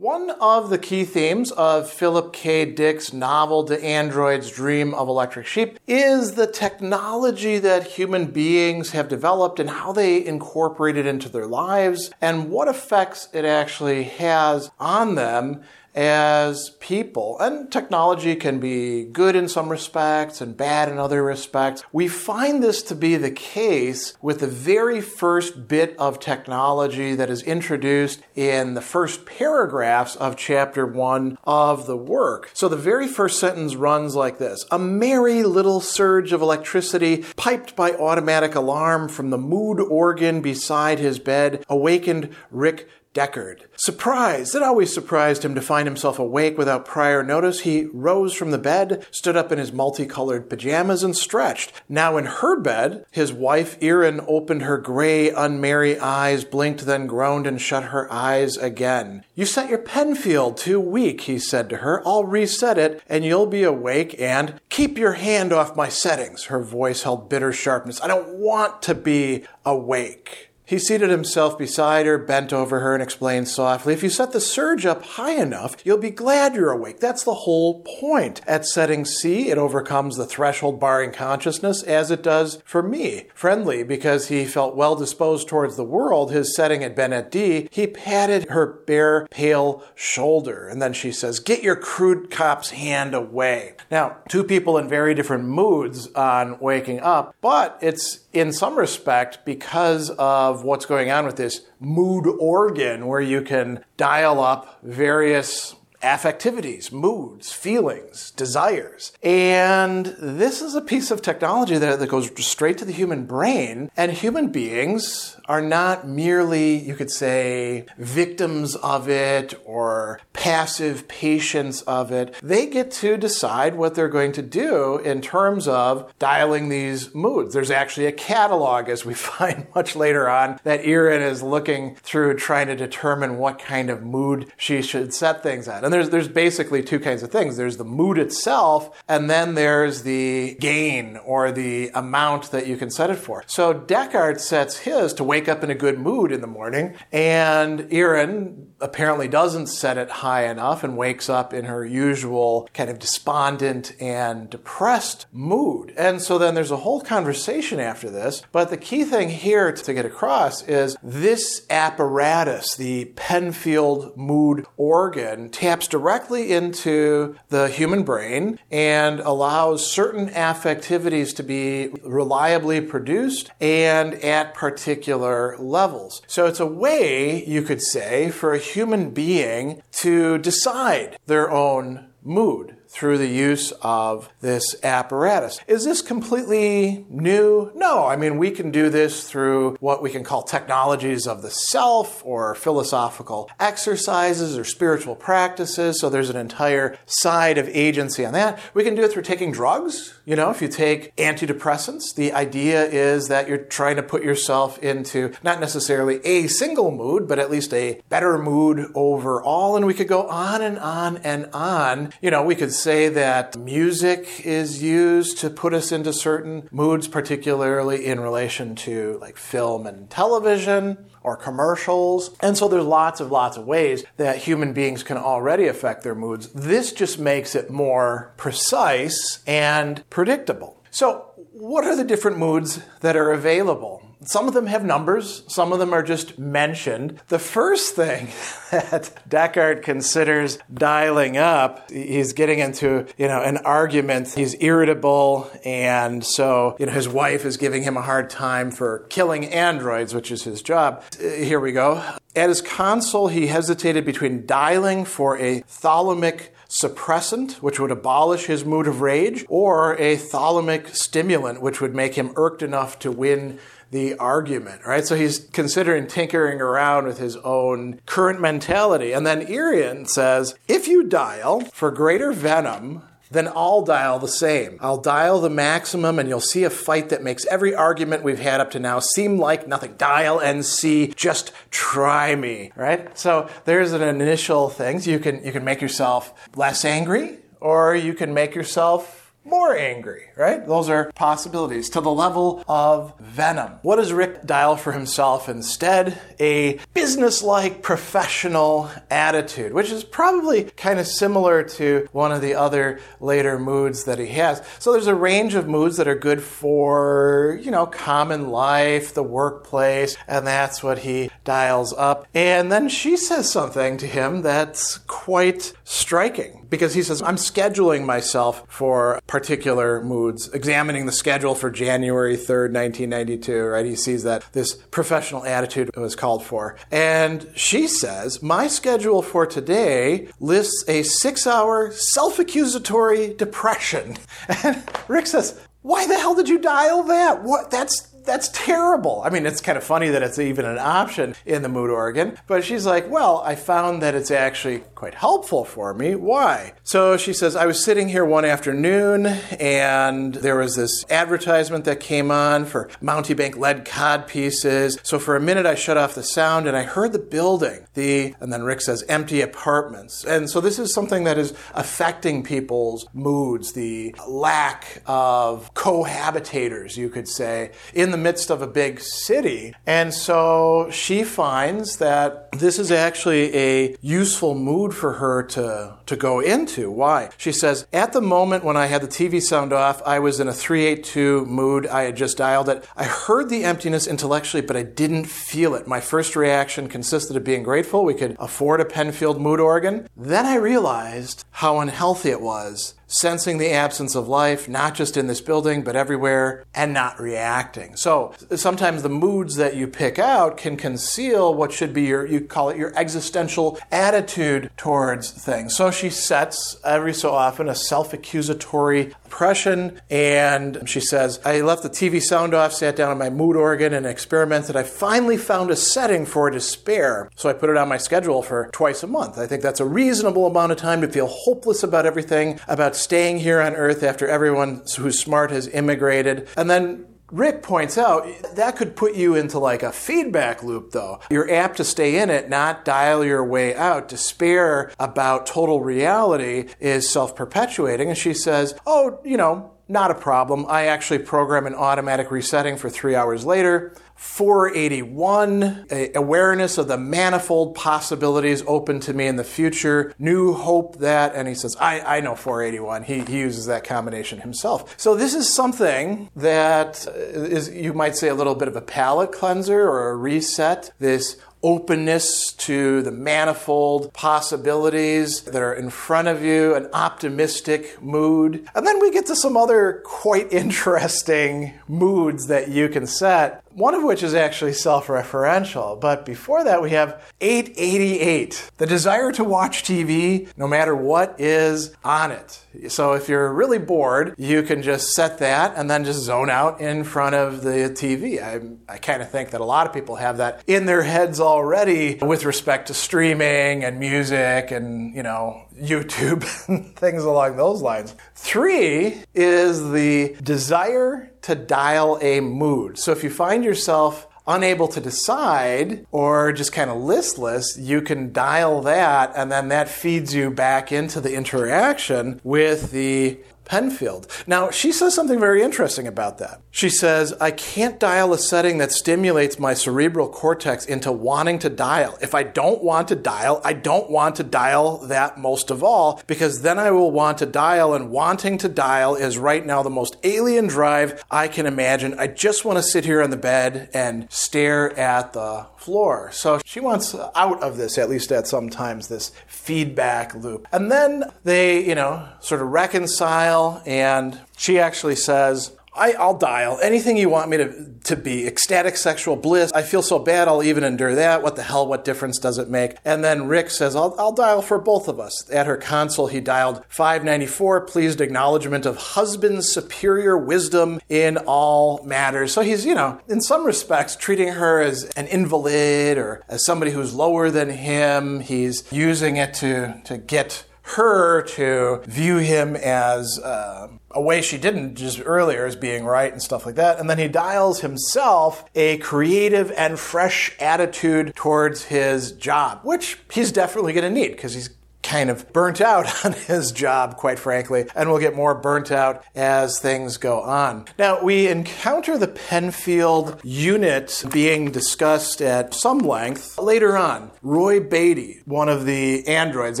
One of the key themes of Philip K. Dick's novel *Do Androids Dream of Electric Sheep is the technology that human beings have developed and how they incorporate it into their lives and what effects it actually has on them as people. And technology can be good in some respects and bad in other respects. We find this to be the case with the very first bit of technology that is introduced in the first paragraphs of chapter one of the work. So the very first sentence runs like this A merry little surge of electricity, piped by automatic alarm from the mood organ beside his bed, awakened Rick Deckard. Surprised, it always surprised him to find himself awake without prior notice. He rose from the bed, stood up in his multicolored pajamas, and stretched. Now in her bed, his wife Iran opened her gray, unmerry eyes, blinked, then groaned and shut her eyes again. You set your Penfield too weak, he said to her. I'll reset it, and you'll be awake, and keep your hand off my settings. Her voice held bitter sharpness. I don't want to be awake. He seated himself beside her, bent over her, and explained softly, If you set the surge up high enough, you'll be glad you're awake. That's the whole point. At setting C, it overcomes the threshold barring consciousness, as it does for me. Friendly, because he felt well disposed towards the world, his setting had been at D, he patted her bare, pale shoulder. And then she says, Get your crude cop's hand away. Now, two people in very different moods on waking up, but it's in some respect because of what's going on with this mood organ where you can dial up various affectivities, moods, feelings, desires. And this is a piece of technology that, that goes straight to the human brain. And human beings are not merely, you could say, victims of it or passive patients of it. They get to decide what they're going to do in terms of dialing these moods. There's actually a catalog, as we find much later on, that Iran is looking through trying to determine what kind of mood she should set things at. And there's, there's basically two kinds of things. There's the mood itself, and then there's the gain or the amount that you can set it for. So Deckard sets his to wake up in a good mood in the morning, and Iran apparently doesn't set it high enough and wakes up in her usual kind of despondent and depressed mood. And so then there's a whole conversation after this. But the key thing here to get across is this apparatus, the Penfield mood organ, taps directly into the human brain and allows certain affectivities to be reliably produced and at particular levels. So it's a way, you could say, for a human being to decide their own mood through the use of this apparatus. Is this completely new? No. I mean, we can do this through what we can call technologies of the self or philosophical exercises or spiritual practices. So there's an entire side of agency on that. We can do it through taking drugs. You know, if you take antidepressants, the idea is that you're trying to put yourself into not necessarily a single mood, but at least a better mood overall. And we could go on and on and on. You know, we could say that music is used to put us into certain moods, particularly in relation to like film and television or commercials. And so there's lots of lots of ways that human beings can already affect their moods. This just makes it more precise and predictable. So what are the different moods that are available? Some of them have numbers, some of them are just mentioned. The first thing that Deckard considers dialing up, he's getting into, you know, an argument. He's irritable, and so, you know, his wife is giving him a hard time for killing androids, which is his job. Uh, here we go. At his console, he hesitated between dialing for a thalamic suppressant, which would abolish his mood of rage, or a thalamic stimulant, which would make him irked enough to win the argument, right? So he's considering tinkering around with his own current mentality. And then Iran says, if you dial for greater venom, then I'll dial the same. I'll dial the maximum, and you'll see a fight that makes every argument we've had up to now seem like nothing. Dial NC, just try me, right? So there's an initial things. You can you can make yourself less angry, or you can make yourself more angry, right? Those are possibilities to the level of venom. What does Rick dial for himself instead? A business-like professional attitude, which is probably kind of similar to one of the other later moods that he has. So there's a range of moods that are good for, you know, common life, the workplace, and that's what he dials up. And then she says something to him that's quite striking because he says, I'm scheduling myself for particular moods, examining the schedule for January 3rd, 1992, right? He sees that this professional attitude was called for. And she says, My schedule for today lists a six hour self accusatory depression. And Rick says, why the hell did you dial that? What that's that's terrible. I mean, it's kind of funny that it's even an option in the mood organ, but she's like, well, I found that it's actually quite helpful for me. Why? So she says, I was sitting here one afternoon and there was this advertisement that came on for Mountebank lead cod pieces. So for a minute, I shut off the sound and I heard the building, the, and then Rick says, empty apartments. And so this is something that is affecting people's moods, the lack of cohabitators, you could say, in the midst of a big city. And so she finds that this is actually a useful mood for her to, to go into. Why? She says, At the moment when I had the TV sound off, I was in a 382 mood. I had just dialed it. I heard the emptiness intellectually, but I didn't feel it. My first reaction consisted of being grateful we could afford a Penfield mood organ. Then I realized how unhealthy it was sensing the absence of life, not just in this building, but everywhere, and not reacting. So sometimes the moods that you pick out can conceal what should be your, you call it your existential attitude towards things. So she sets every so often a self accusatory depression, and she says, I left the TV sound off, sat down on my mood organ, and experimented. I finally found a setting for despair, so I put it on my schedule for twice a month. I think that's a reasonable amount of time to feel hopeless about everything, about staying here on Earth after everyone who's smart has immigrated, and then Rick points out that could put you into like a feedback loop, though. You're apt to stay in it, not dial your way out. Despair about total reality is self perpetuating. And she says, Oh, you know, not a problem. I actually program an automatic resetting for three hours later. 481, awareness of the manifold possibilities open to me in the future. New hope that, and he says, I, I know 481. He, he uses that combination himself. So this is something that uh, is, you might say, a little bit of a palate cleanser or a reset. This openness to the manifold possibilities that are in front of you, an optimistic mood. And then we get to some other quite interesting moods that you can set one of which is actually self referential. But before that, we have 888, the desire to watch TV no matter what is on it. So if you're really bored, you can just set that and then just zone out in front of the TV. I, I kind of think that a lot of people have that in their heads already with respect to streaming and music and, you know, YouTube and things along those lines. Three is the desire to dial a mood. So if you find yourself unable to decide or just kind of listless, you can dial that and then that feeds you back into the interaction with the Penfield. Now, she says something very interesting about that. She says, I can't dial a setting that stimulates my cerebral cortex into wanting to dial. If I don't want to dial, I don't want to dial that most of all, because then I will want to dial, and wanting to dial is right now the most alien drive I can imagine. I just want to sit here on the bed and stare at the floor. So she wants out of this, at least at some times, this feedback loop. And then they, you know, sort of reconcile, and she actually says, I, will dial anything you want me to, to be. Ecstatic sexual bliss. I feel so bad, I'll even endure that. What the hell? What difference does it make? And then Rick says, I'll, I'll dial for both of us. At her console, he dialed 594, pleased acknowledgement of husband's superior wisdom in all matters. So he's, you know, in some respects, treating her as an invalid or as somebody who's lower than him. He's using it to, to get her to view him as uh, a way she didn't just earlier as being right and stuff like that. And then he dials himself a creative and fresh attitude towards his job, which he's definitely going to need because he's kind of burnt out on his job, quite frankly, and will get more burnt out as things go on. Now, we encounter the Penfield unit being discussed at some length later on. Roy Baty, one of the androids,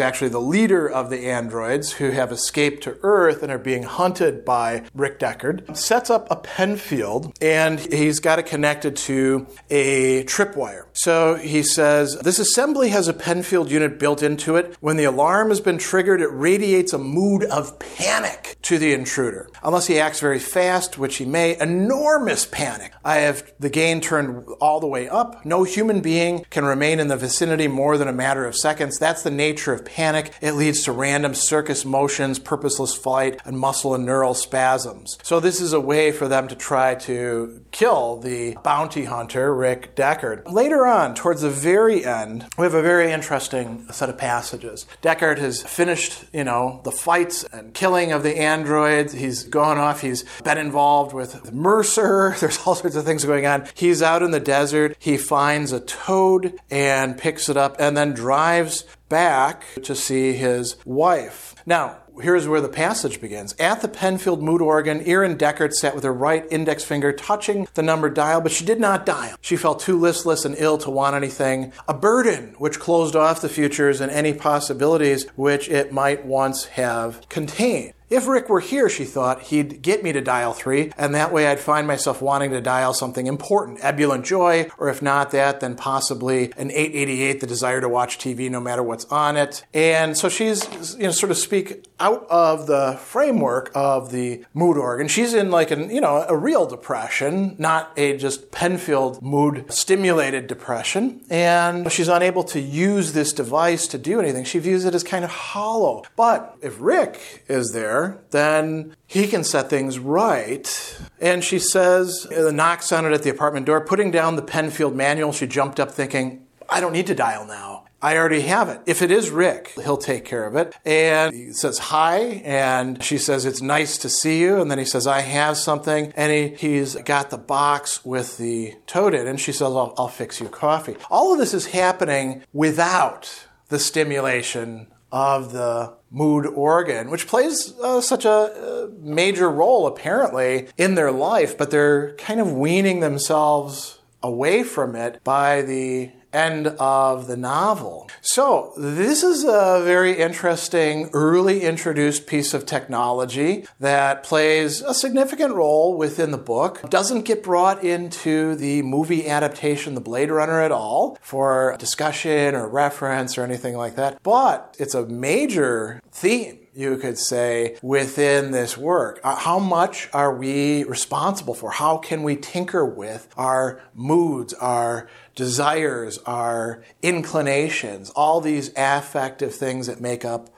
actually the leader of the androids who have escaped to Earth and are being hunted by Rick Deckard, sets up a Penfield and he's got it connected to a tripwire. So he says, This assembly has a Penfield unit built into it. When the alarm has been triggered, it radiates a mood of panic to the intruder. Unless he acts very fast, which he may, enormous panic. I have the gain turned all the way up. No human being can remain in the vicinity more than a matter of seconds. That's the nature of panic. It leads to random circus motions, purposeless flight, and muscle and neural spasms. So this is a way for them to try to kill the bounty hunter, Rick Deckard. Later on, towards the very end, we have a very interesting set of passages. Deckard has finished, you know, the fights and killing of the androids. He's gone off. He's been involved with Mercer. There's all sorts of things going on. He's out in the desert. He finds a toad and picks it up and then drives back to see his wife. Now, here's where the passage begins. At the Penfield mood organ, Iran Deckard sat with her right index finger touching the number dial, but she did not dial. She felt too listless and ill to want anything. A burden which closed off the futures and any possibilities which it might once have contained. If Rick were here, she thought, he'd get me to dial three, and that way I'd find myself wanting to dial something important, ebullient joy, or if not that, then possibly an 888, the desire to watch TV no matter what's on it. And so she's, you know, sort of speak of the framework of the mood organ. She's in like an, you know, a real depression, not a just Penfield mood stimulated depression. And she's unable to use this device to do anything. She views it as kind of hollow. But if Rick is there, there, then he can set things right. And she says, uh, the knock sounded at the apartment door. Putting down the Penfield manual, she jumped up thinking, I don't need to dial now. I already have it. If it is Rick, he'll take care of it. And he says hi, and she says, It's nice to see you. And then he says, I have something. And he, he's got the box with the toad in. And she says, I'll, I'll fix you coffee. All of this is happening without the stimulation of the mood organ, which plays uh, such a uh, major role apparently in their life, but they're kind of weaning themselves away from it by the end of the novel. So, this is a very interesting early introduced piece of technology that plays a significant role within the book. Doesn't get brought into the movie adaptation, The Blade Runner, at all for discussion or reference or anything like that, but it's a major theme you could say, within this work. Uh, how much are we responsible for? How can we tinker with our moods, our desires, our inclinations, all these affective things that make up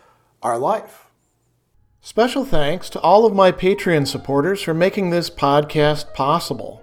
our life? Special thanks to all of my Patreon supporters for making this podcast possible.